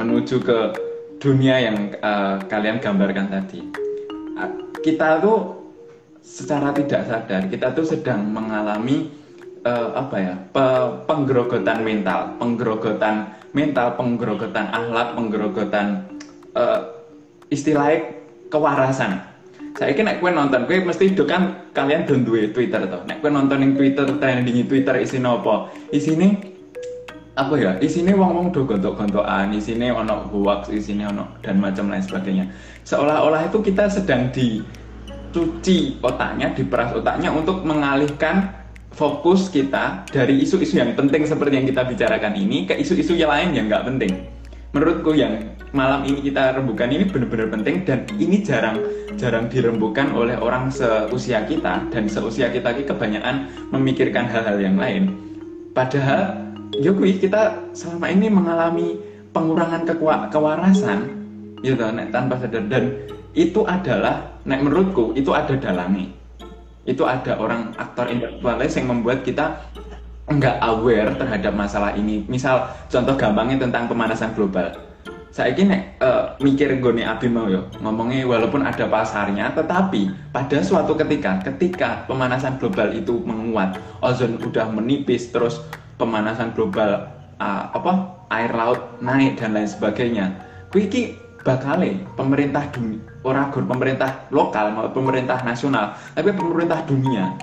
menuju ke dunia yang uh, kalian gambarkan tadi. Kita tuh secara tidak sadar kita tuh sedang mengalami uh, apa ya pe penggerogotan mental, penggerogotan mental, penggerogotan akhlak, penggerogotan uh, istilahnya kewarasan. Saya kira kue nonton, kue mesti itu kan kalian duwe Twitter toh. Nek kue nonton yang Twitter trending Twitter isi apa? Isine apa ya? Isine wong-wong do gontok-gontokan, isine ono hoax, isine ono dan macam lain sebagainya. Seolah-olah itu kita sedang dicuci otaknya, diperas otaknya untuk mengalihkan fokus kita dari isu-isu yang penting seperti yang kita bicarakan ini ke isu-isu yang lain yang nggak penting. Menurutku yang malam ini kita rembukan ini benar-benar penting dan ini jarang jarang dirembukan oleh orang seusia kita dan seusia kita ini kebanyakan memikirkan hal-hal yang lain. Padahal Ya kita selama ini mengalami pengurangan kewarasan gitu nek tanpa sadar dan itu adalah nek menurutku itu ada dalangnya itu ada orang aktor intelektualis yang membuat kita nggak aware terhadap masalah ini. Misal contoh gampangnya tentang pemanasan global. Saya ini uh, mikir gue abi mau yo ngomongnya walaupun ada pasarnya, tetapi pada suatu ketika, ketika pemanasan global itu menguat, ozon udah menipis, terus pemanasan global uh, apa air laut naik dan lain sebagainya. Kuiki bakal pemerintah dunia orang pemerintah lokal maupun pemerintah nasional tapi pemerintah dunia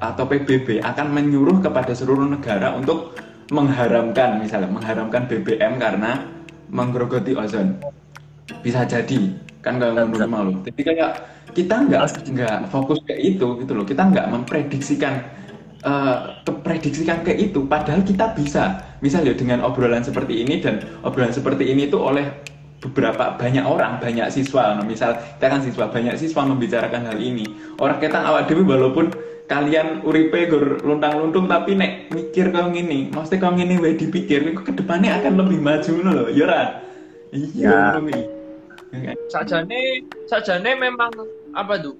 atau PBB akan menyuruh kepada seluruh negara untuk mengharamkan misalnya mengharamkan BBM karena menggerogoti ozon. Bisa jadi kan nggak ngono malu jadi kayak kita nggak nggak fokus ke itu gitu loh. Kita nggak memprediksikan uh, keprediksikan ke itu padahal kita bisa. Misalnya dengan obrolan seperti ini dan obrolan seperti ini itu oleh beberapa banyak orang banyak siswa. No, misal kita kan siswa banyak siswa membicarakan hal ini. Orang kita awal dewi walaupun kalian uripe gur luntang luntung tapi nek mikir kau gini maksudnya kau gini wae dipikir ke ke depannya akan lebih maju loh ya ra iya sajane sajane memang apa tuh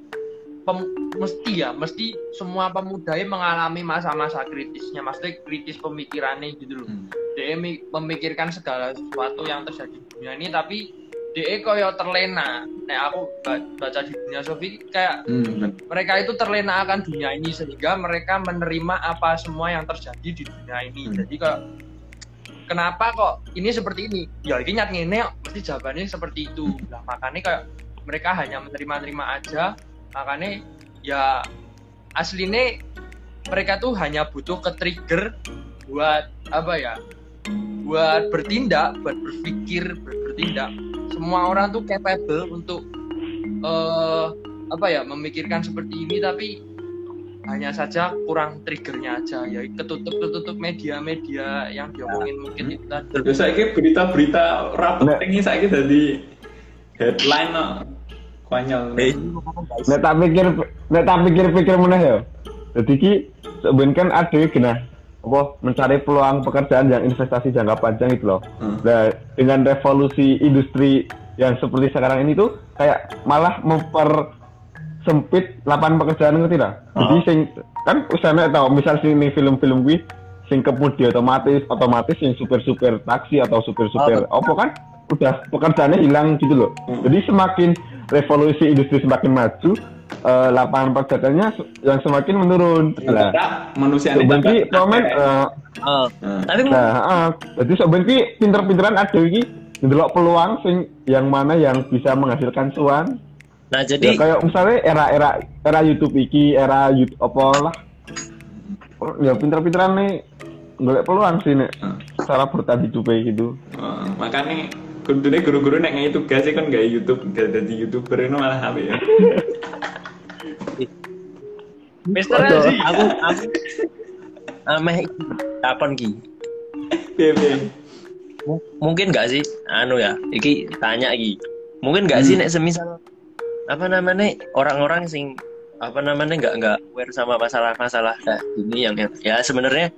pem, mesti ya mesti semua pemuda mengalami masa-masa kritisnya. Maksudnya kritis pemikirannya gitu loh. Hmm. Dia memikirkan segala sesuatu yang terjadi di dunia ini tapi dia koyo terlena. Nah aku baca di dunia Sofi kayak hmm. mereka itu terlena akan dunia ini sehingga mereka menerima apa semua yang terjadi di dunia ini. Hmm. jadi kok kenapa kok ini seperti ini? Ya ini nyat ini pasti jawabannya seperti itu. Lah makanya kayak mereka hanya menerima-terima aja makanya ya aslinya mereka tuh hanya butuh ke trigger buat apa ya buat bertindak, buat berpikir, buat bertindak. Semua orang tuh capable untuk uh, apa ya memikirkan seperti ini, tapi hanya saja kurang triggernya aja ya ketutup ketutup media-media yang diomongin ya. mungkin itu tadi. Terus saya berita-berita rapet ini saya jadi headline no. Konyol. Nek tak pikir, nek tak pikir-pikir mana ya. Jadi ki sebenarnya kan ada kena apa mencari peluang pekerjaan yang investasi jangka panjang itu loh. Hmm. Nah, dengan revolusi industri yang seperti sekarang ini tuh kayak malah memper sempit lapangan pekerjaan ngerti tidak? Oh. Jadi sing kan usahanya tahu misal sing film-film gue sing kemudi otomatis otomatis yang super-super taksi atau super-super oh. apa kan udah pekerjaannya hilang gitu loh. Hmm. Jadi semakin revolusi industri semakin maju, uh, lapangan pekerjaannya yang semakin menurun. Nah, manusia ini berarti komen uh, uh, uh, nah, uh, jadi sebenarnya pinter-pinteran ada iki ndelok peluang sing yang mana yang bisa menghasilkan cuan. Nah, jadi ya, kayak misalnya era-era era YouTube iki, era YouTube apa lah. Ya pinter-pinteran nih golek peluang sih nih. Uh. Cara bertahan hidup gitu. Uh, makanya kudune guru-guru nek ngai tugas kan gak YouTube, gak jadi YouTuber itu malah apa ya. Mister Aji. Aku aku ameh kapan ki? Piye Mungkin gak sih anu ya, iki tanya iki. Mungkin gak hmm. sih nek semisal apa namanya orang-orang sing apa namanya nggak nggak aware sama masalah-masalah kayak gini yang, yang ya sebenarnya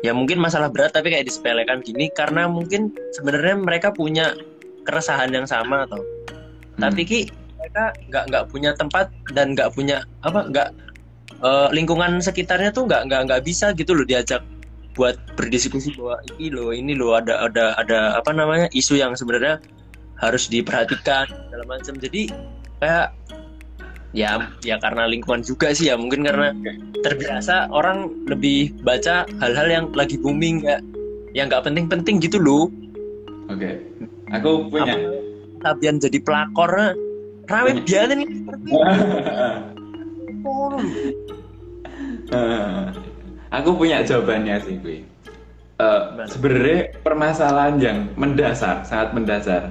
ya mungkin masalah berat tapi kayak disepelekan gini karena mungkin sebenarnya mereka punya keresahan yang sama atau hmm. tapi ki mereka nggak nggak punya tempat dan nggak punya apa nggak uh, lingkungan sekitarnya tuh nggak nggak nggak bisa gitu loh diajak buat berdiskusi bahwa ini loh ini loh ada ada ada apa namanya isu yang sebenarnya harus diperhatikan dalam macam jadi kayak ya ya karena lingkungan juga sih ya mungkin karena terbiasa orang lebih baca hal-hal yang lagi booming ya yang nggak penting-penting gitu loh oke okay. Aku punya. Sabian jadi pelakor rame biasa nih aku punya jawabannya sih gue uh, sebenarnya permasalahan yang mendasar sangat mendasar.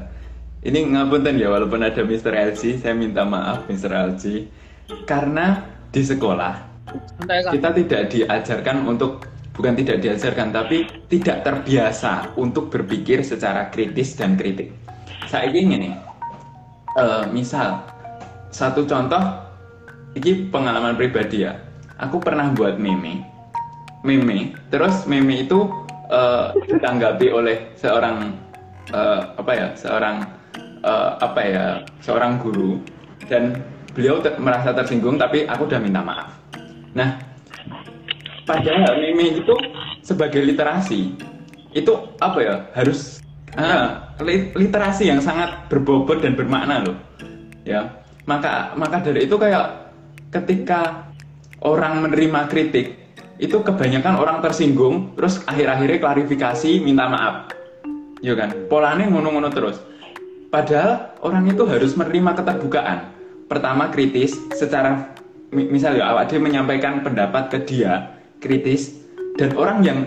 Ini ngapunten ya walaupun ada Mr. LG saya minta maaf Mr. LG karena di sekolah kita tidak diajarkan untuk bukan tidak diajarkan tapi tidak terbiasa untuk berpikir secara kritis dan kritik. Saya ingin nih uh, misal satu contoh ini pengalaman pribadi ya. Aku pernah buat meme. Meme terus meme itu uh, ditanggapi oleh seorang uh, apa ya seorang uh, apa ya seorang guru. Dan beliau ter merasa tersinggung tapi aku udah minta maaf. Nah padahal meme itu sebagai literasi. Itu apa ya? Harus uh, literasi yang sangat berbobot dan bermakna loh. Ya. Maka maka dari itu kayak ketika orang menerima kritik itu kebanyakan orang tersinggung terus akhir-akhirnya klarifikasi minta maaf. Ya kan? Polanya ngono-ngono terus. Padahal orang itu harus menerima keterbukaan. Pertama kritis secara misalnya awak dia menyampaikan pendapat ke dia kritis dan orang yang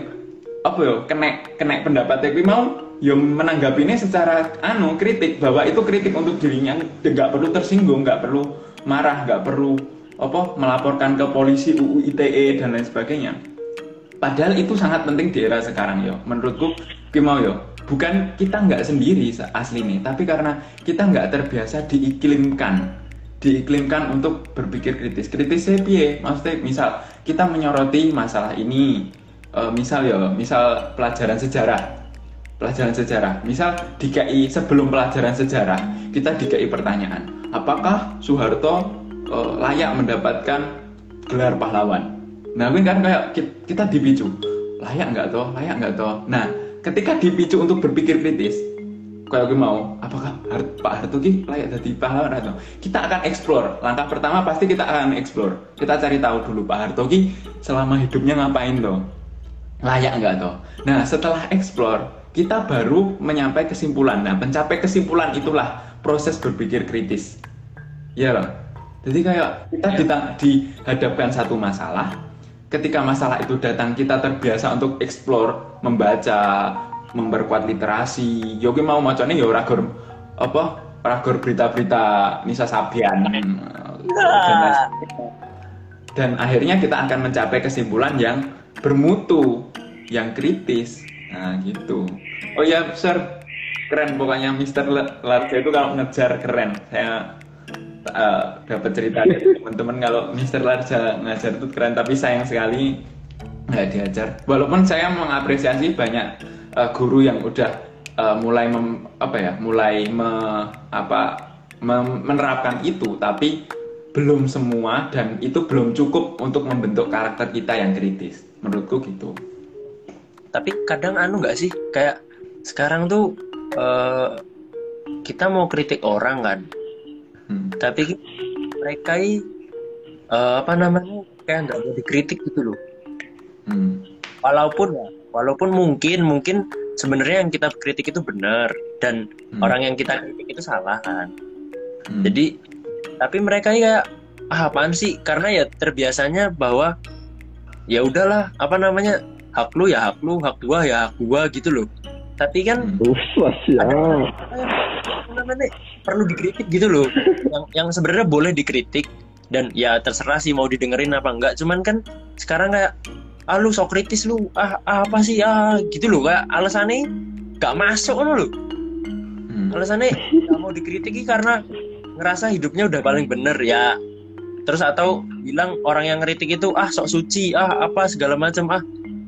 apa ya kena kena pendapatnya mau yang menanggapinya secara anu kritik bahwa itu kritik untuk dirinya nggak perlu tersinggung nggak perlu marah nggak perlu apa melaporkan ke polisi UU ITE dan lain sebagainya. Padahal itu sangat penting di era sekarang yo menurutku mau yo bukan kita nggak sendiri asli nih tapi karena kita nggak terbiasa diiklimkan diiklimkan untuk berpikir kritis kritis piye maksudnya misal kita menyoroti masalah ini uh, misal ya misal pelajaran sejarah pelajaran sejarah. Misal di KI sebelum pelajaran sejarah, kita di KI pertanyaan, apakah Soeharto uh, layak mendapatkan gelar pahlawan? Nah, kan kayak kita dipicu, layak nggak toh, layak nggak toh. Nah, ketika dipicu untuk berpikir kritis, kayak gue mau, apakah Pak Harto ki layak jadi pahlawan atau kita akan explore. Langkah pertama pasti kita akan explore. Kita cari tahu dulu Pak Harto ki selama hidupnya ngapain toh, layak nggak toh. Nah, setelah explore, kita baru menyampai kesimpulan. Nah, mencapai kesimpulan itulah proses berpikir kritis. Ya loh. Jadi kayak kita ya. dihadapkan satu masalah, ketika masalah itu datang kita terbiasa untuk explore, membaca, memperkuat literasi. Yogi mau macamnya ya ragor apa? Ragor berita-berita Nisa Sabian. Dan, dan akhirnya kita akan mencapai kesimpulan yang bermutu, yang kritis, Nah gitu. Oh ya, sir, keren pokoknya Mister Larja itu kalau ngejar keren. Saya uh, dapat cerita dari teman-teman kalau Mister Larja ngajar itu keren, tapi sayang sekali nggak diajar. Walaupun saya mengapresiasi banyak uh, guru yang udah uh, mulai mem, apa ya, mulai me, apa mem, menerapkan itu, tapi belum semua dan itu belum cukup untuk membentuk karakter kita yang kritis. Menurutku gitu tapi kadang anu nggak sih kayak sekarang tuh uh, kita mau kritik orang kan hmm. tapi mereka uh, apa namanya kayak nggak mau dikritik gitu loh hmm. walaupun ya walaupun mungkin mungkin sebenarnya yang kita kritik itu benar dan hmm. orang yang kita kritik itu salah kan hmm. jadi tapi mereka ya ah, apaan sih karena ya terbiasanya bahwa ya udahlah apa namanya hak lu ya hak lu hak gua ya hak gua gitu loh tapi kan ya. namanya perlu dikritik gitu loh yang yang sebenarnya boleh dikritik dan ya terserah sih mau didengerin apa enggak cuman kan sekarang kayak ah lu sok kritis lu. Ah, ah apa sih? Ah gitu loh kayak alasannya gak masuk lo loh hmm. alasannya gak mau dikritiki karena ngerasa hidupnya udah paling bener ya. Terus atau bilang orang yang ngeritik itu ah sok suci ah apa segala macam ah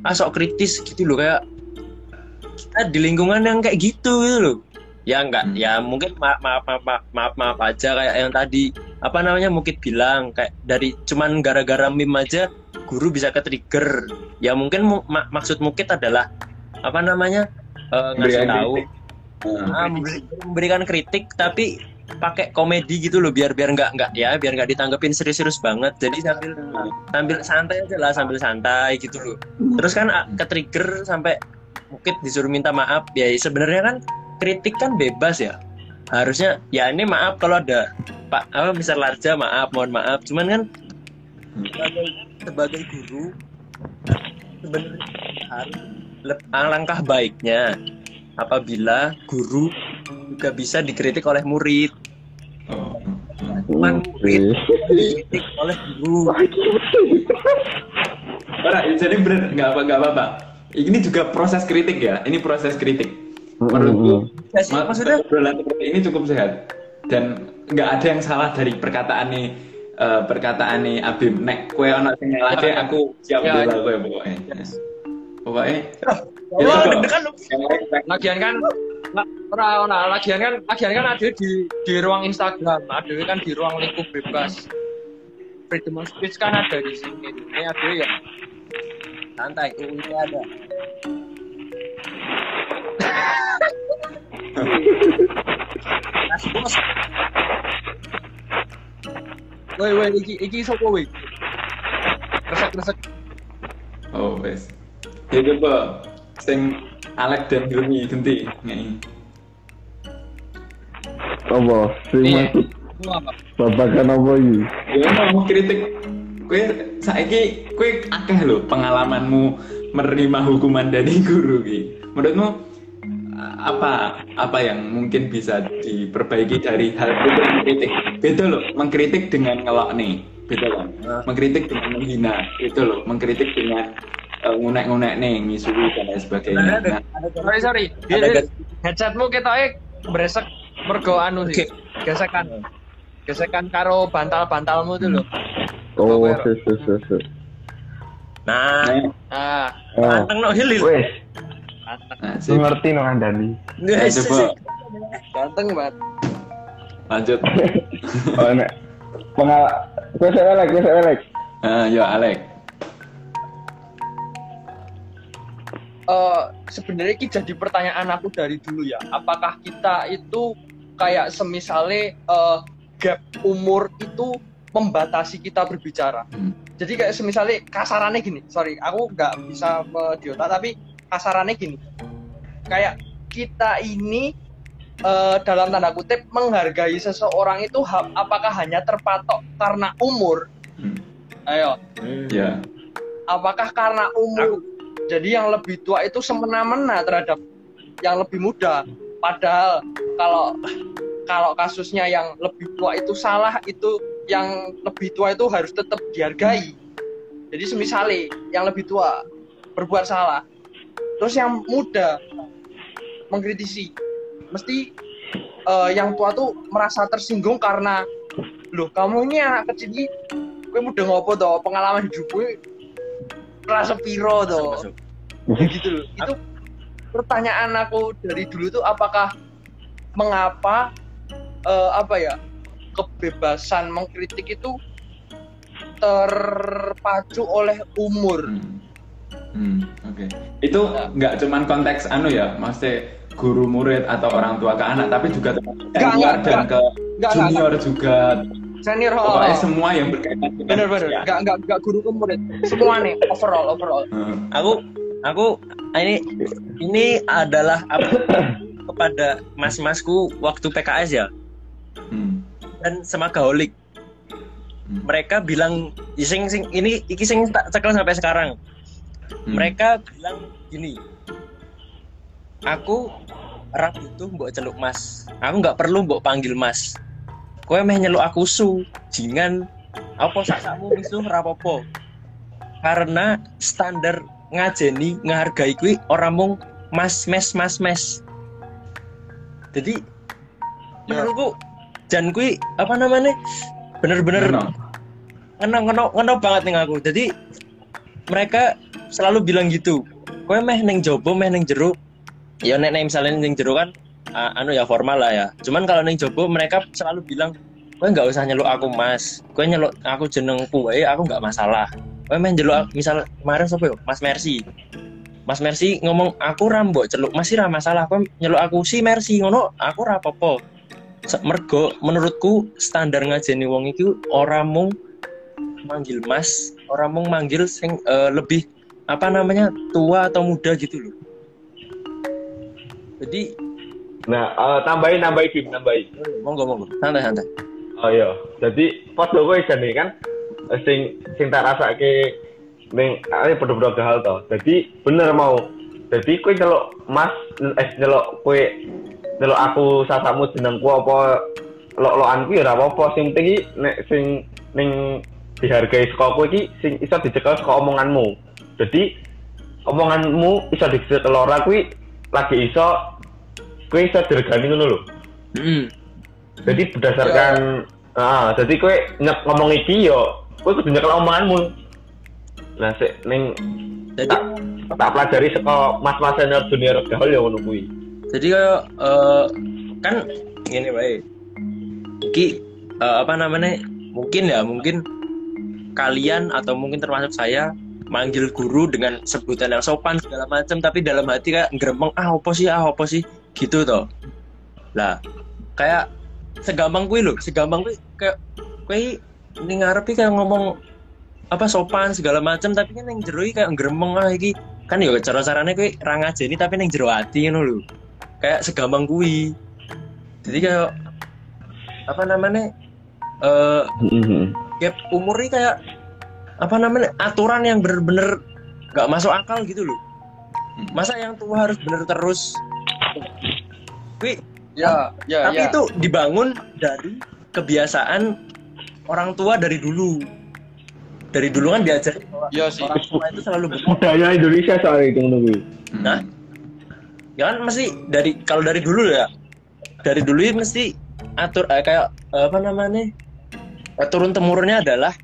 ah sok kritis gitu loh kayak kita di lingkungan yang kayak gitu gitu loh ya enggak hmm. ya mungkin maaf maaf maaf maaf maaf aja kayak yang tadi. Apa namanya? Mungkin bilang kayak dari cuman gara-gara meme aja guru bisa ke trigger ya mungkin mu, mak maksud mungkin adalah apa namanya uh, ngasih tahu. uh, memberikan kritik. tapi pakai komedi gitu loh biar biar nggak nggak ya biar nggak ditanggepin serius-serius banget. Jadi sambil sambil santai aja lah sambil santai gitu loh. Terus kan ke trigger sampai mungkin disuruh minta maaf. Ya sebenarnya kan kritik kan bebas ya. Harusnya ya ini maaf kalau ada pak apa misal larja maaf mohon maaf. Cuman kan sebagai, sebagai guru sebenarnya harus alangkah baiknya apabila guru juga bisa dikritik oleh murid. Cuman murid dikritik oleh guru. Para, jadi bener nggak apa nggak apa-apa. Ini juga proses kritik ya. Ini proses kritik. Menurutku ya maksudnya ini cukup sehat. Dan nggak ada yang salah dari perkataan nih uh, perkataan nih Abim nek kue anak sing nyalahke ya. aku siap ya, bela kue pokoknya pokoknya Wah, oh, kan lagian kan ora ora lagian kan lagian kan ada di di ruang Instagram, ada kan di ruang lingkup bebas. Freedom of speech kan ada di sini. Ini ada ya. Santai, ini ada. bos. Woi woi iki iki sapa woi? Resek-resek. Oh, wes. Ya coba sing Alex dan Hilmi ganti ngene. Apa? Sing masuk. Babakan apa iki? Ya mau kritik kue saiki kue akeh lho pengalamanmu menerima hukuman dari guru ki. Menurutmu apa apa yang mungkin bisa diperbaiki dari hal itu mengkritik beda loh mengkritik dengan ngelak nih beda loh. Mengkritik dengan menghina. Itu loh mengkritik dengan uh, ngunek-ngunek nih ngisui dan lain sebagainya. Nah, sorry sorry. Headsetmu kita eh beresek mergo anu sih gesekan. Gesekan karo bantal-bantalmu tuh loh. Oh sus nah. Nah anteng no hilil. Nah, ngerti no Andani. Ya, coba. Ganteng banget. Lanjut. oh, nek. Pengal gue saya Alex, gue saya Alex. Ah, ya Alex. Uh, sebenarnya ini jadi pertanyaan aku dari dulu ya. Apakah kita itu kayak semisale uh, gap umur itu membatasi kita berbicara. Hmm. Jadi kayak semisale kasarannya gini, sorry, aku nggak bisa mediota tapi kasarannya gini kayak kita ini uh, dalam tanda kutip menghargai seseorang itu ha apakah hanya terpatok karena umur hmm. ayo hmm. ya yeah. apakah karena umur jadi yang lebih tua itu semena-mena terhadap yang lebih muda padahal kalau kalau kasusnya yang lebih tua itu salah itu yang lebih tua itu harus tetap dihargai jadi semisali yang lebih tua berbuat salah terus yang muda mengkritisi mesti uh, yang tua tuh merasa tersinggung karena loh kamu ini anak kecil ini gue muda ngopo toh? Pengalaman hidup gue merasa piro toh? Ya gitu loh. Itu pertanyaan aku dari dulu tuh apakah mengapa uh, apa ya kebebasan mengkritik itu terpacu oleh umur? Hmm. Hmm, Oke. Okay. Itu nggak cuman konteks anu ya, maksudnya guru murid atau orang tua ke anak, tapi juga senior dan ke gak, junior gak, juga. Senior oh, Pokoknya semua yang berkaitan dengan bener bener. Ya. Gak, gak, gak guru ke murid, semua nih overall overall. Hmm. Aku aku ini ini adalah apa kepada mas-masku waktu PKS ya. Hmm. Dan semagaholik. Hmm. Mereka bilang sing sing ini iki sing tak cekel sampai sekarang hmm. mereka bilang gini aku rap itu mbok celuk mas. Aku nggak perlu mbok panggil mas. Kowe meh nyeluk aku su. Jingan. Apa saksamu misuh rapopo karena standar ngajeni ngehargai kui orang mung mas mes mas mes. Jadi ya. menurutku dan kui apa namanya bener-bener ngenok ngenok ngenok banget nih aku. Jadi mereka selalu bilang gitu. Kowe meh neng jobo meh neng jeruk ya nek neng misalnya neng jeruk kan uh, anu ya formal lah ya. Cuman kalau neng jobo mereka selalu bilang kowe nggak usah nyeluk aku mas. Kowe nyeluk aku jenengku eh aku nggak masalah. Kowe main jeluk misal kemarin sapa yo? Mas Mercy. Mas Mercy ngomong aku rambok celuk masih ra masalah. Kowe nyeluk aku si Mercy ngono aku ra apa-apa. Mergo menurutku standar ngajeni wong iki ora mung manggil Mas ora mung manggil sing uh, lebih apa namanya tua atau muda gitu loh jadi nah uh, tambahin nambahin Kim nambahin. Monggo monggo. Santai santai. Oh iya. Jadi pas lo gue nih kan? Sing sing tak rasa ke neng ini bener-bener hal toh. Jadi bener mau. Jadi kue nyelok mas eh nyelok kue nyelok aku sasamu jenengku apa lo lo anku ya apa sing tinggi nek sing neng dihargai sekolah kue ki sing iso dicekel sekolah omonganmu. Jadi omonganmu iso dicekel ora kue lagi iso kue iso diregani ngono lho. Mm. jadi berdasarkan ya. ah jadi kue nyek ngomong iki yo gue kudu nyekel omonganmu. Nah sik ning jadi tak, tak pelajari saka mas-mas senior junior gaul ya ngono kuwi. Jadi kayak uh, kan gini baik ki uh, apa namanya mungkin ya mungkin kalian atau mungkin termasuk saya manggil guru dengan sebutan yang sopan segala macam tapi dalam hati kayak geremeng ah apa sih? Ah apa sih gitu toh. Lah kayak segampang kuwi loh segampang kuwi kayak kuwi ini ngarepi kayak ngomong apa sopan segala macam tapi kan yang jero kayak ngeremeng ah iki. Kan ya cara caranya rang aja ini tapi yang jero hati you know, kayak segampang kui jadi kayak apa namanya eh uh, gap umur ini kayak apa namanya aturan yang bener-bener gak masuk akal gitu loh masa yang tua harus bener terus kui ya, ya tapi ya. itu dibangun dari kebiasaan orang tua dari dulu. Dari dulu kan diajar ya sih. orang tua itu selalu budaya Indonesia soal itu nah ya kan mesti dari kalau dari dulu ya. Dari dulu ya mesti atur eh, kayak apa namanya eh, turun temurunnya adalah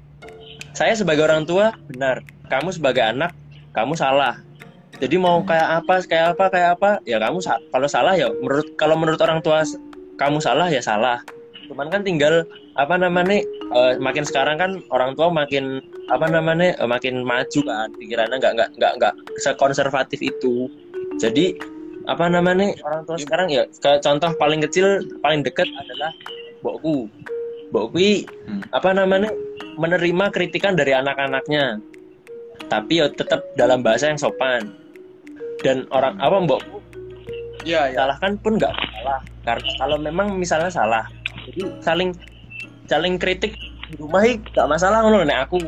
saya sebagai orang tua benar. Kamu sebagai anak kamu salah jadi mau kayak apa kayak apa kayak apa ya kamu kalau salah ya menurut kalau menurut orang tua kamu salah ya salah. Cuman kan tinggal apa namanya uh, makin sekarang kan orang tua makin apa namanya uh, makin maju kan pikirannya nggak nggak nggak nggak sekonservatif itu. Jadi apa namanya orang tua sekarang ya ke contoh paling kecil paling dekat adalah bokku bokku hmm. apa namanya menerima kritikan dari anak-anaknya. Tapi ya tetap dalam bahasa yang sopan dan orang apa mbokku ya, ya. salahkan pun nggak salah. Karena kalau memang misalnya salah jadi saling saling kritik di rumah gak masalah ngono nek aku.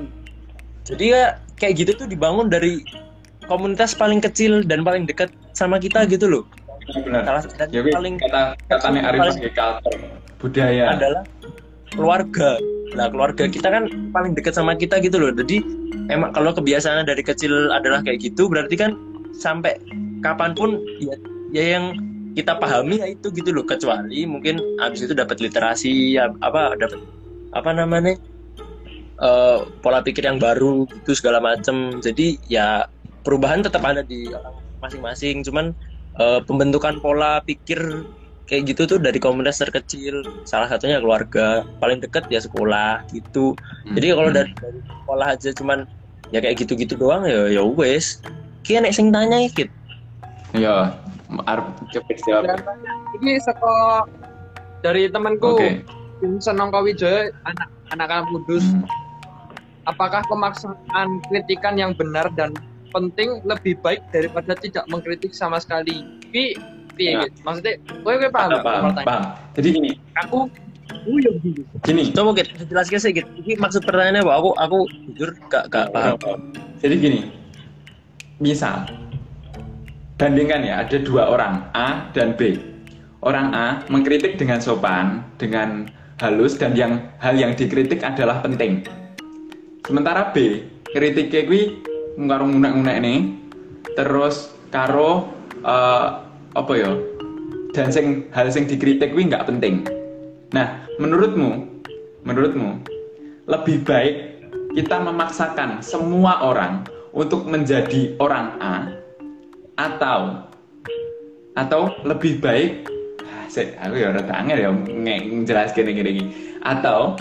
Jadi ya kayak gitu tuh dibangun dari komunitas paling kecil dan paling dekat sama kita gitu loh benar. Salah dan ya, paling kata kata nek Arif sebagai culture budaya. adalah keluarga. Lah keluarga kita kan paling dekat sama kita gitu loh jadi emang kalau kebiasaan dari kecil adalah kayak gitu berarti kan sampai kapan pun ya, ya yang kita pahami ya itu gitu loh. Kecuali mungkin abis itu dapat literasi ya, apa dapat apa namanya uh, pola pikir yang baru gitu segala macem. Jadi ya perubahan tetap ada di orang masing-masing. Cuman uh, pembentukan pola pikir kayak gitu tuh dari komunitas terkecil salah satunya keluarga paling dekat ya sekolah gitu. Hmm. jadi kalau dari, dari sekolah aja cuman ya kayak gitu-gitu doang ya ya wes kayak nek sing tanya ikut ya Arab cepet jawab. Ini sekolah dari temanku okay. Senong Kawijaya anak anak kudus. Hmm. Apakah pemaksaan kritikan yang benar dan penting lebih baik daripada tidak mengkritik sama sekali? Pi, pi, ya. maksudnya, gue gue paham, paham, paham, paham. Jadi gini, aku Uyuh gitu. Gini. Coba kita jelaskan sedikit. Ini maksud pertanyaannya apa? Aku aku jujur gak gak paham. Jadi gini. Misal bandingkan ya ada dua orang A dan B. Orang A mengkritik dengan sopan dengan halus dan yang hal yang dikritik adalah penting. Sementara B kritiknya gue ngarung ngunek-ngunek nih terus karo uh, apa ya dan sing hal sing dikritik gue nggak penting. Nah menurutmu menurutmu lebih baik kita memaksakan semua orang untuk menjadi orang A atau atau lebih baik saya aku ya udah tangan ya jelas gini gini atau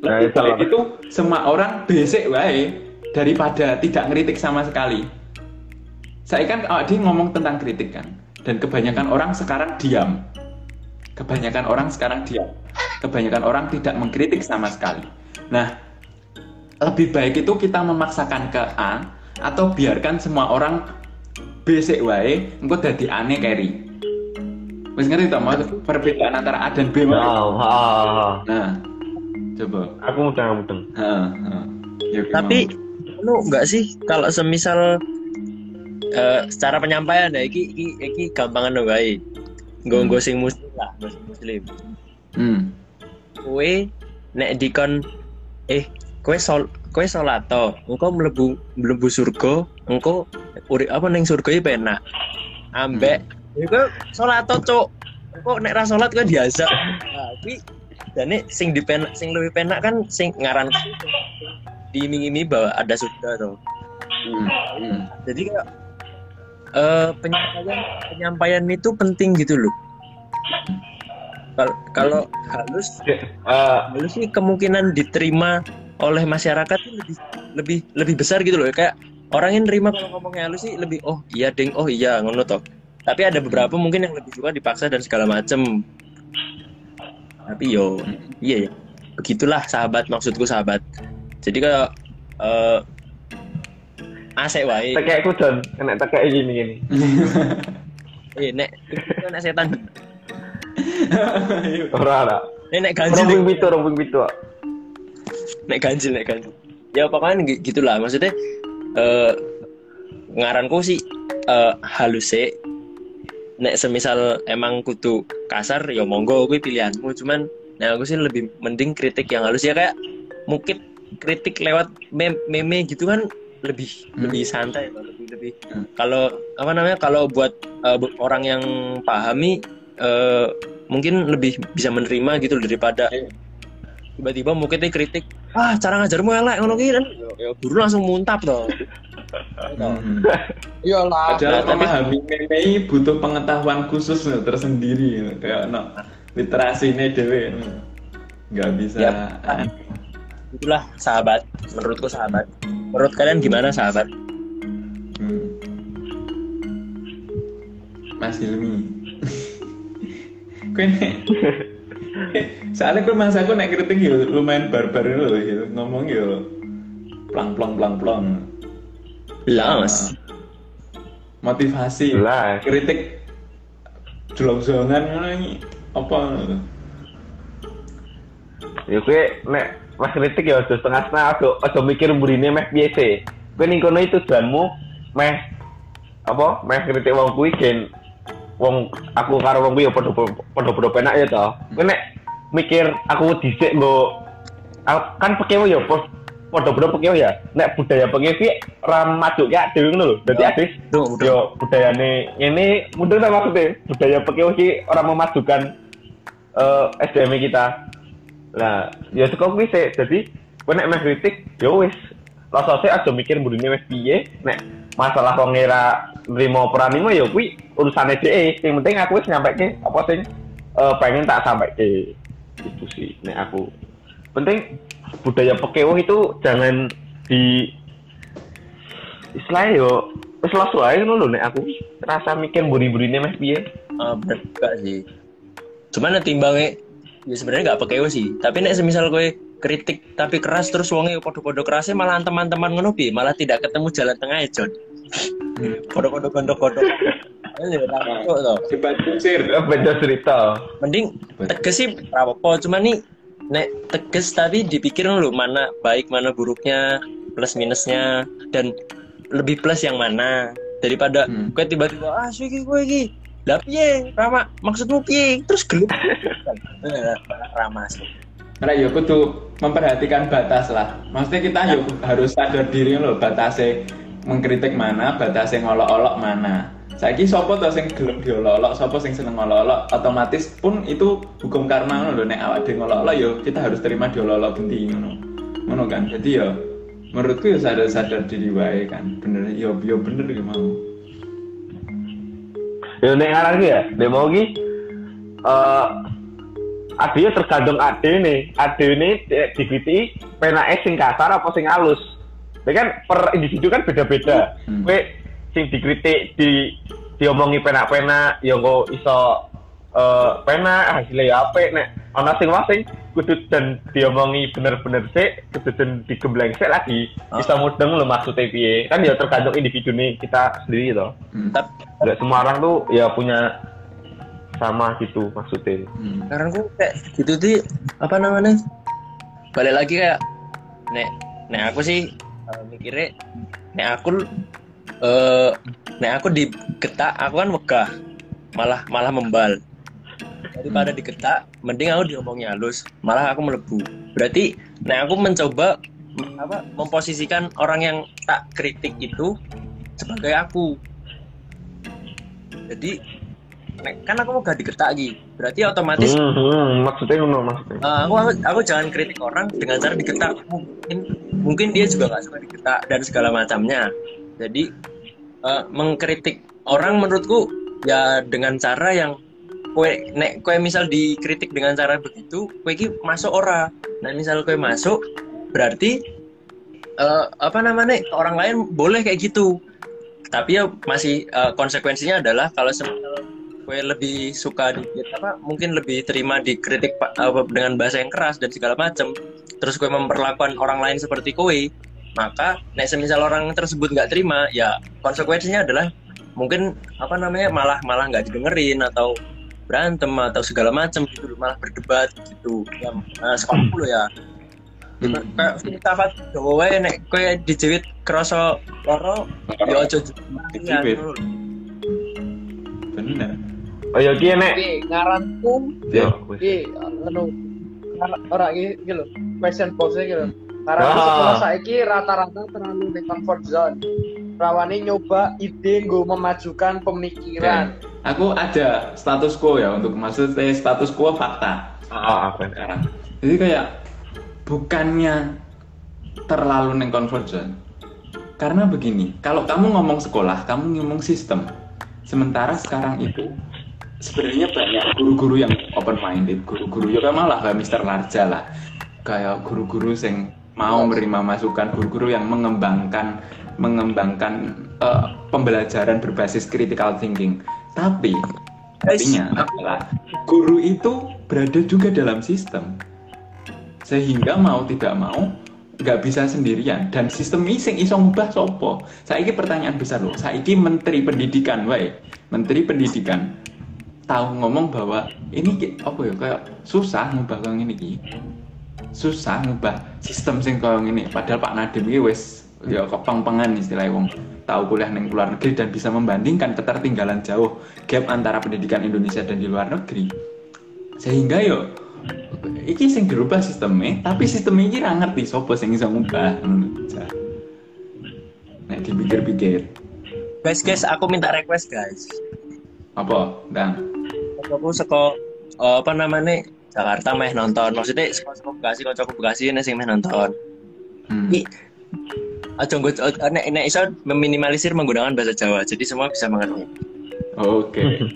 nah, lebih baik itu semua orang basic wae daripada tidak ngeritik sama sekali. Saya kan Adi ngomong tentang kritik kan dan kebanyakan orang sekarang diam. Kebanyakan orang sekarang diam. Kebanyakan orang tidak mengkritik sama sekali. Nah lebih baik itu kita memaksakan ke A atau biarkan semua orang basic wae engko dadi aneh carry wis ngerti to mau perbedaan antara A dan B wae? Oh, nah coba. Aku mudeng mudeng ya, tapi lu enggak sih? Kalau semisal uh, secara penyampaian ya iki iki, iki gampangan wae nggo nggo sing muslim lah muslim. Hmm. Kowe nek dikon eh kowe sol kowe salat to? Engko mlebu mlebu surga engko urip apa ning surga iki penak? Ambek hmm. iku salat to cuk? engko nek ra salat kowe biasa nah iki dane sing dipenak sing lebih penak kan sing ngaran diiming-imingi bahwa ada surga tuh hmm. hmm. jadi kayak uh, penyampaian penyampaian itu penting gitu loh. Kalau halus uh, halus sih kemungkinan diterima oleh masyarakat lebih lebih lebih besar gitu loh. Kayak orang yang nerima kalau ngomongnya halus sih lebih oh iya deng oh iya ngono toh. Tapi ada beberapa mungkin yang lebih suka dipaksa dan segala macem. Tapi yo iya ya. Begitulah sahabat maksudku sahabat. Jadi kalau uh, asik wae. Tekek aku John kena tekek gini gini. Eh nek itu nek setan. Ora ora. Nek ganjil rombong pitu rombong pitu nek ganjil nek ganjil ya pokoknya gitulah maksudnya uh, ngaranku sih uh, halus sih nek semisal emang kutu kasar ya monggo gue pilihanmu cuman nah aku sih lebih mending kritik yang halus ya kayak mungkin kritik lewat meme, meme gitu kan lebih hmm. lebih santai lebih lebih hmm. kalau apa namanya kalau buat uh, orang yang pahami uh, mungkin lebih bisa menerima gitu daripada iya. tiba-tiba mungkin kritik ah cara ngajarmu elek ngono kan? Ya guru langsung muntap toh hmm. iyalah padahal memahami meme butuh pengetahuan khusus tersendiri kayak no, literasi ini dewe nggak bisa. Ya, itulah sahabat menurutku sahabat. Menurut kalian gimana sahabat? Hmm. Mas Hilmi. Kene soalnya gue masa aku naik kritik ya lumayan barbar loh ya. Ngomong ya plang plang plang plang Las. motivasi. Las. kritik jelong-jelongan ini apa? Ya gue nek pas kritik ya aja setengah setengah aja aja mikir burine meh biasa kowe ning kono itu tujuanmu meh apa? Meh kritik wong kuwi gen wong aku karo wong kuwi ya padha padha penak ya toh. Kowe nek mikir aku dhisik nggo kan pekewo ya pos padha-padha pekewo ya. Nek budaya pekewo ki maju ya dhewe ngono lho. Dadi adis yo budayane ngene mundur ta maksudnya? Budaya pekewo ki ora memajukan uh, eh, SDM kita. Nah, ya cukup kuwi sih. Jadi, kowe nek meh kritik, ya wis. Rasa sih aja mikir mburine wis piye. Nek masalah wong ngira nrimo ora nrimo ya kuwi urusane dhek. Sing penting aku wis nyampeke apa sing uh, pengen tak sampaikan. Itu sih nek aku. Penting budaya pekewo itu jangan di istilahnya yo wis langsung aja ngono nek aku rasa mikir buri-burine meh piye. Uh, bener gak sih. Cuman timbangnya ya sebenarnya nggak pakai sih tapi nek semisal gue kritik tapi keras terus wonge podo-podo kerasnya malah teman-teman ngono malah tidak ketemu jalan tengah ya John hmm. podo-podo gondok-gondok. Beda cerita. Mending tegas sih apa cuma nih nek tegas tapi dipikir dulu mana baik mana buruknya plus minusnya dan lebih plus yang mana. Daripada hmm. gue tiba-tiba ah sih gue gini lah piye Rama? Maksudmu piye? Terus gelut. Rama karena ya kudu memperhatikan batas lah. Maksudnya kita ya harus sadar diri loh batasnya mengkritik mana batasnya ngolok-olok mana. Saiki sopo to sing gelem diolok-olok sapa sing seneng ngolok-olok otomatis pun itu hukum karma ngono lho. Nek awak dhewe ngolok-olok ya kita harus terima diolok-olok genti ngono. Ngono kan? Jadi ya menurutku ya sadar-sadar diri wae kan. Bener ya ya bener ya mau. Ya nek ngaran ya nek mau ki adanya tergantung ade nih ade ini dikriti penake sing kasar apa sing halus Tapi kan per individu kan beda-beda. Hmm. Sing dikritik di diomongi penak-penak ya kok iso uh, penak hasilnya ya apik nek ana sing masing kudu dan diomongi bener-bener sih kudu dan digembleng sih lagi oh. bisa mudeng lo maksudnya piye kan ya tergantung individu nih kita sendiri toh hmm. tapi semua orang tuh ya punya sama gitu maksudnya. Hmm. karena gue kayak gitu sih apa namanya? Balik lagi kayak nek nek aku sih uh, mikirnya nek aku uh, nek aku digetak aku kan megah. Malah malah membal. Daripada hmm. digetak mending aku diomongnya halus. Malah aku melebu. Berarti nek aku mencoba apa memposisikan orang yang tak kritik itu sebagai aku. Jadi kan aku mau gak digetak lagi berarti otomatis hmm, hmm, maksudnya ngono maksudnya. Uh, aku, aku aku jangan kritik orang dengan cara digetak. Mungkin mungkin dia juga gak suka digetak dan segala macamnya. Jadi uh, mengkritik orang menurutku ya dengan cara yang kue nek kue misal dikritik dengan cara begitu kue ki masuk ora. Nah misal kue masuk berarti uh, apa namanya orang lain boleh kayak gitu. Tapi ya masih uh, konsekuensinya adalah kalau kue lebih suka di apa mungkin lebih terima dikritik uh, dengan bahasa yang keras dan segala macam terus kue memperlakukan orang lain seperti kue maka nek semisal orang tersebut nggak terima ya konsekuensinya adalah mungkin apa namanya malah malah nggak didengerin atau berantem atau segala macam gitu malah berdebat gitu. Ya uh, sekolah dulu ya? Kayak filsafat Jawa nek kowe dijewit kroso loro ya aja dijewit. Bener oh ya ki nek ngaranku ya ki anu ora iki lho question iki lho karena ah. sekolah saiki rata-rata terlalu di comfort zone. Rawani nyoba ide gue memajukan pemikiran. Okay. Aku ada status quo ya untuk maksudnya status quo fakta. Ah, apa sekarang? Jadi kayak bukannya terlalu neng comfort zone. Karena begini, kalau kamu ngomong sekolah, kamu ngomong sistem. Sementara sekarang itu sebenarnya banyak guru-guru yang open minded, guru-guru ya malah kayak Mister Larja lah. Kayak guru-guru yang mau menerima masukan guru-guru yang mengembangkan mengembangkan uh, pembelajaran berbasis critical thinking. Tapi artinya adalah guru itu berada juga dalam sistem. Sehingga mau tidak mau nggak bisa sendirian. Dan sistem ini sing iso ngubah sopo saya ini pertanyaan besar loh. Saya ini menteri pendidikan wae. Menteri pendidikan tahu ngomong bahwa ini apa ya kayak susah ngubah kang ini susah ngubah sistem sing kaya ngene. Padahal Pak Nadiem iki wis ya kepang-pengan istilahnya wong tahu kuliah neng luar negeri dan bisa membandingkan ketertinggalan jauh gap antara pendidikan Indonesia dan di luar negeri. Sehingga yo iki sing dirubah sistemnya tapi sistem ini ra ngerti sopo sing iso ngubah nek dipikir-pikir. Guys guys aku minta request guys. Apa dan aku seko uh, apa namanya Jakarta meh nonton maksudnya sekolah Bekasi kocok Bekasi ini sih meh nonton hmm. aja gue nek nek iso meminimalisir menggunakan bahasa Jawa jadi semua bisa mengerti oke okay.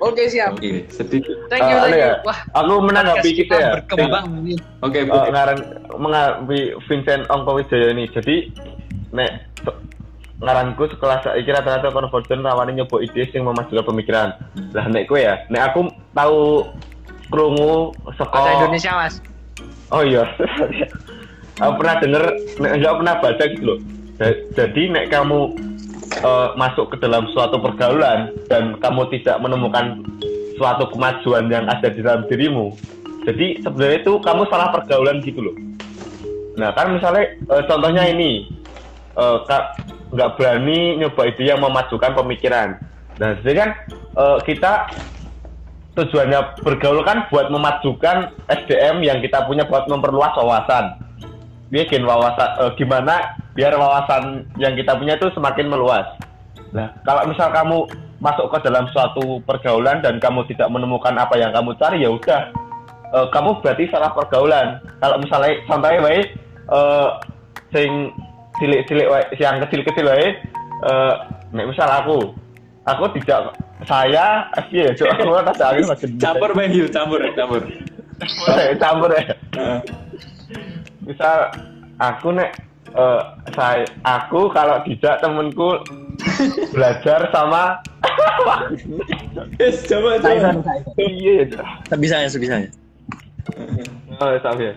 Oke siap. Oke, sedikit. Thank you, uh, thank you. Ya. Wah, aku menanggapi kita ya. Berkembang. Oke, okay, uh, ngaran mengapi Vincent Ongko Wijaya ini. Jadi nek ngaranku sekelas saiki rata-rata konvergen rawani nyoba ide sing memajukan pemikiran. Lah nek kowe ya, nek aku tahu krungu saka Bahasa Indonesia mas. Oh iya. Aku pernah denger enggak pernah baca gitu loh. Jadi nek kamu uh, masuk ke dalam suatu pergaulan dan kamu tidak menemukan suatu kemajuan yang ada di dalam dirimu jadi sebenarnya itu kamu salah pergaulan gitu loh. Nah kan misalnya uh, contohnya ini uh, nggak berani nyoba itu yang memajukan pemikiran nah jadi kan uh, kita tujuannya bergaul kan buat memajukan SDM yang kita punya buat memperluas wawasan. Bikin wawasan e, gimana biar wawasan yang kita punya itu semakin meluas. Nah, kalau misal kamu masuk ke dalam suatu pergaulan dan kamu tidak menemukan apa yang kamu cari ya udah e, kamu berarti salah pergaulan. Kalau misalnya contohnya baik e, sing cilik-cilik yang kecil-kecil wae eh misal aku. Aku tidak saya ya coba aku tak masih campur main hiu campur campur. Campur ya misal aku nek uh, saya aku kalau tidak temenku belajar sama Yes, coba coba. iya ya sebisanya sebisanya oh tapi ya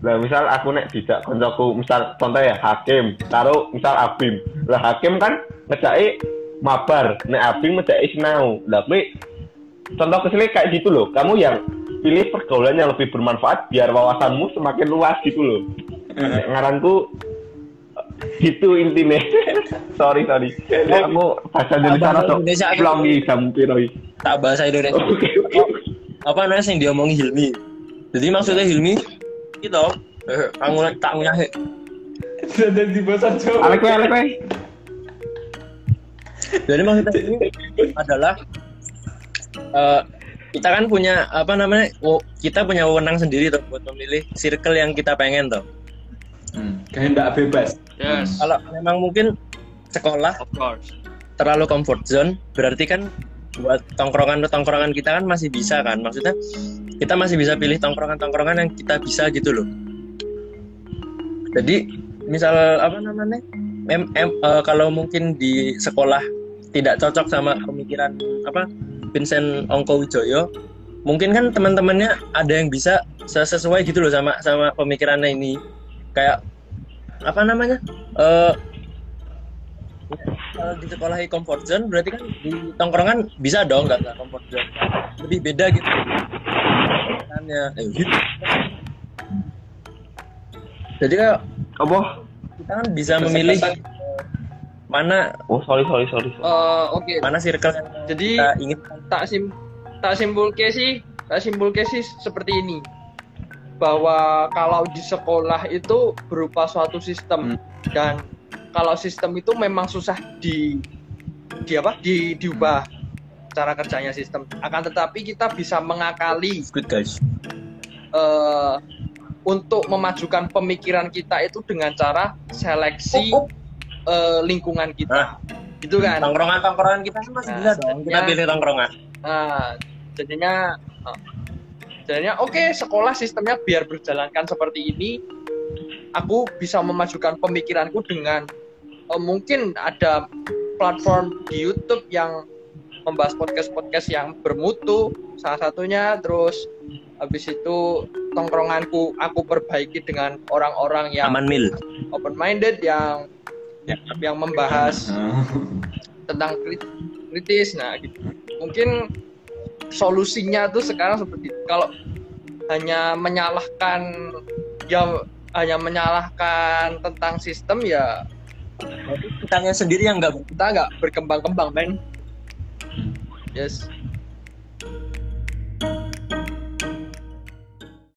lah misal aku nek tidak koncoku misal contoh ya hakim taruh misal abim. Lah hakim kan ngejai mabar nek abim ngejai sinau. Lah kuwi contoh ke sini kayak gitu loh. Kamu yang pilih pergaulan yang lebih bermanfaat biar wawasanmu semakin luas gitu loh. Nek ngaranku gitu intinya sorry sorry. Kamu bahasa Indonesia atau Indonesia aku- pulang di jam piro iki? tak bahasa Indonesia. Apa namanya yang diomongi Hilmi? Jadi maksudnya Hilmi gitu eh, kamu tak punya Sudah di bahasa Jawa. alek kowe alek jadi maksudnya ini adalah eh, kita kan punya apa namanya kita punya wewenang sendiri tuh buat memilih circle yang kita pengen tuh Hmm, kehendak bebas. Yes. kalau memang mungkin sekolah Of course. terlalu comfort zone berarti kan buat tongkrongan tongkrongan kita kan masih bisa kan? Maksudnya kita masih bisa pilih tongkrongan tongkrongan yang kita bisa gitu loh. Jadi misal apa namanya? Em, em, eh, kalau mungkin di sekolah tidak cocok sama pemikiran apa Vincent Ongko Wijoyo mungkin kan teman-temannya ada yang bisa sesuai gitu loh sama sama pemikirannya ini. Kayak apa namanya? Eh kalau di sekolah comfort zone berarti kan di tongkrongan bisa dong nggak nggak comfort zone. Lebih beda gitu. Makanya, eh, gitu. jadi kayak apa? kita kan bisa memilih mana oh sorry sorry sorry, sorry. Eh, Oke. mana circle yang Jadi kita ingin. tak sim tak simpulke sih tak simpulke sih seperti ini. Bahwa kalau di sekolah itu berupa suatu sistem dan kalau sistem itu memang susah di di apa? Di diubah cara kerjanya sistem. Akan tetapi kita bisa mengakali good guys. eh, untuk memajukan pemikiran kita itu dengan cara seleksi eh, lingkungan kita. Gitu kan? Tongkrongan tongkrongan kita kan masih Nah, bisa dong. Kita ya. pilih tongkrongan. Nah, jadinya eh, jadinya oke sekolah sistemnya biar berjalankan seperti ini. Aku bisa memajukan pemikiranku dengan eh, mungkin ada platform di YouTube yang membahas podcast-podcast yang bermutu salah satunya terus habis itu tongkronganku aku perbaiki dengan orang-orang yang aman mil open minded yang yang membahas Oh. tentang krit- kritis nah gitu. mungkin solusinya tuh sekarang seperti itu. kalau hanya menyalahkan ya hanya menyalahkan tentang sistem ya kitanya sendiri yang nggak kita nggak berkembang-kembang men. Yes